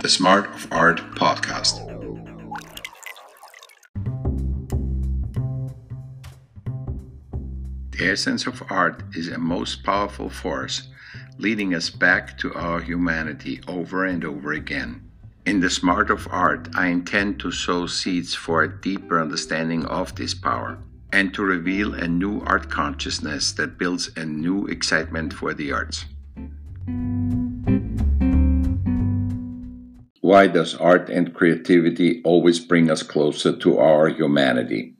the Smart of Art podcast. The essence of art is a most powerful force, leading us back to our humanity over and over again. In the Smart of Art, I intend to sow seeds for a deeper understanding of this power and to reveal a new art consciousness that builds a new excitement for the arts. Why does art and creativity always bring us closer to our humanity?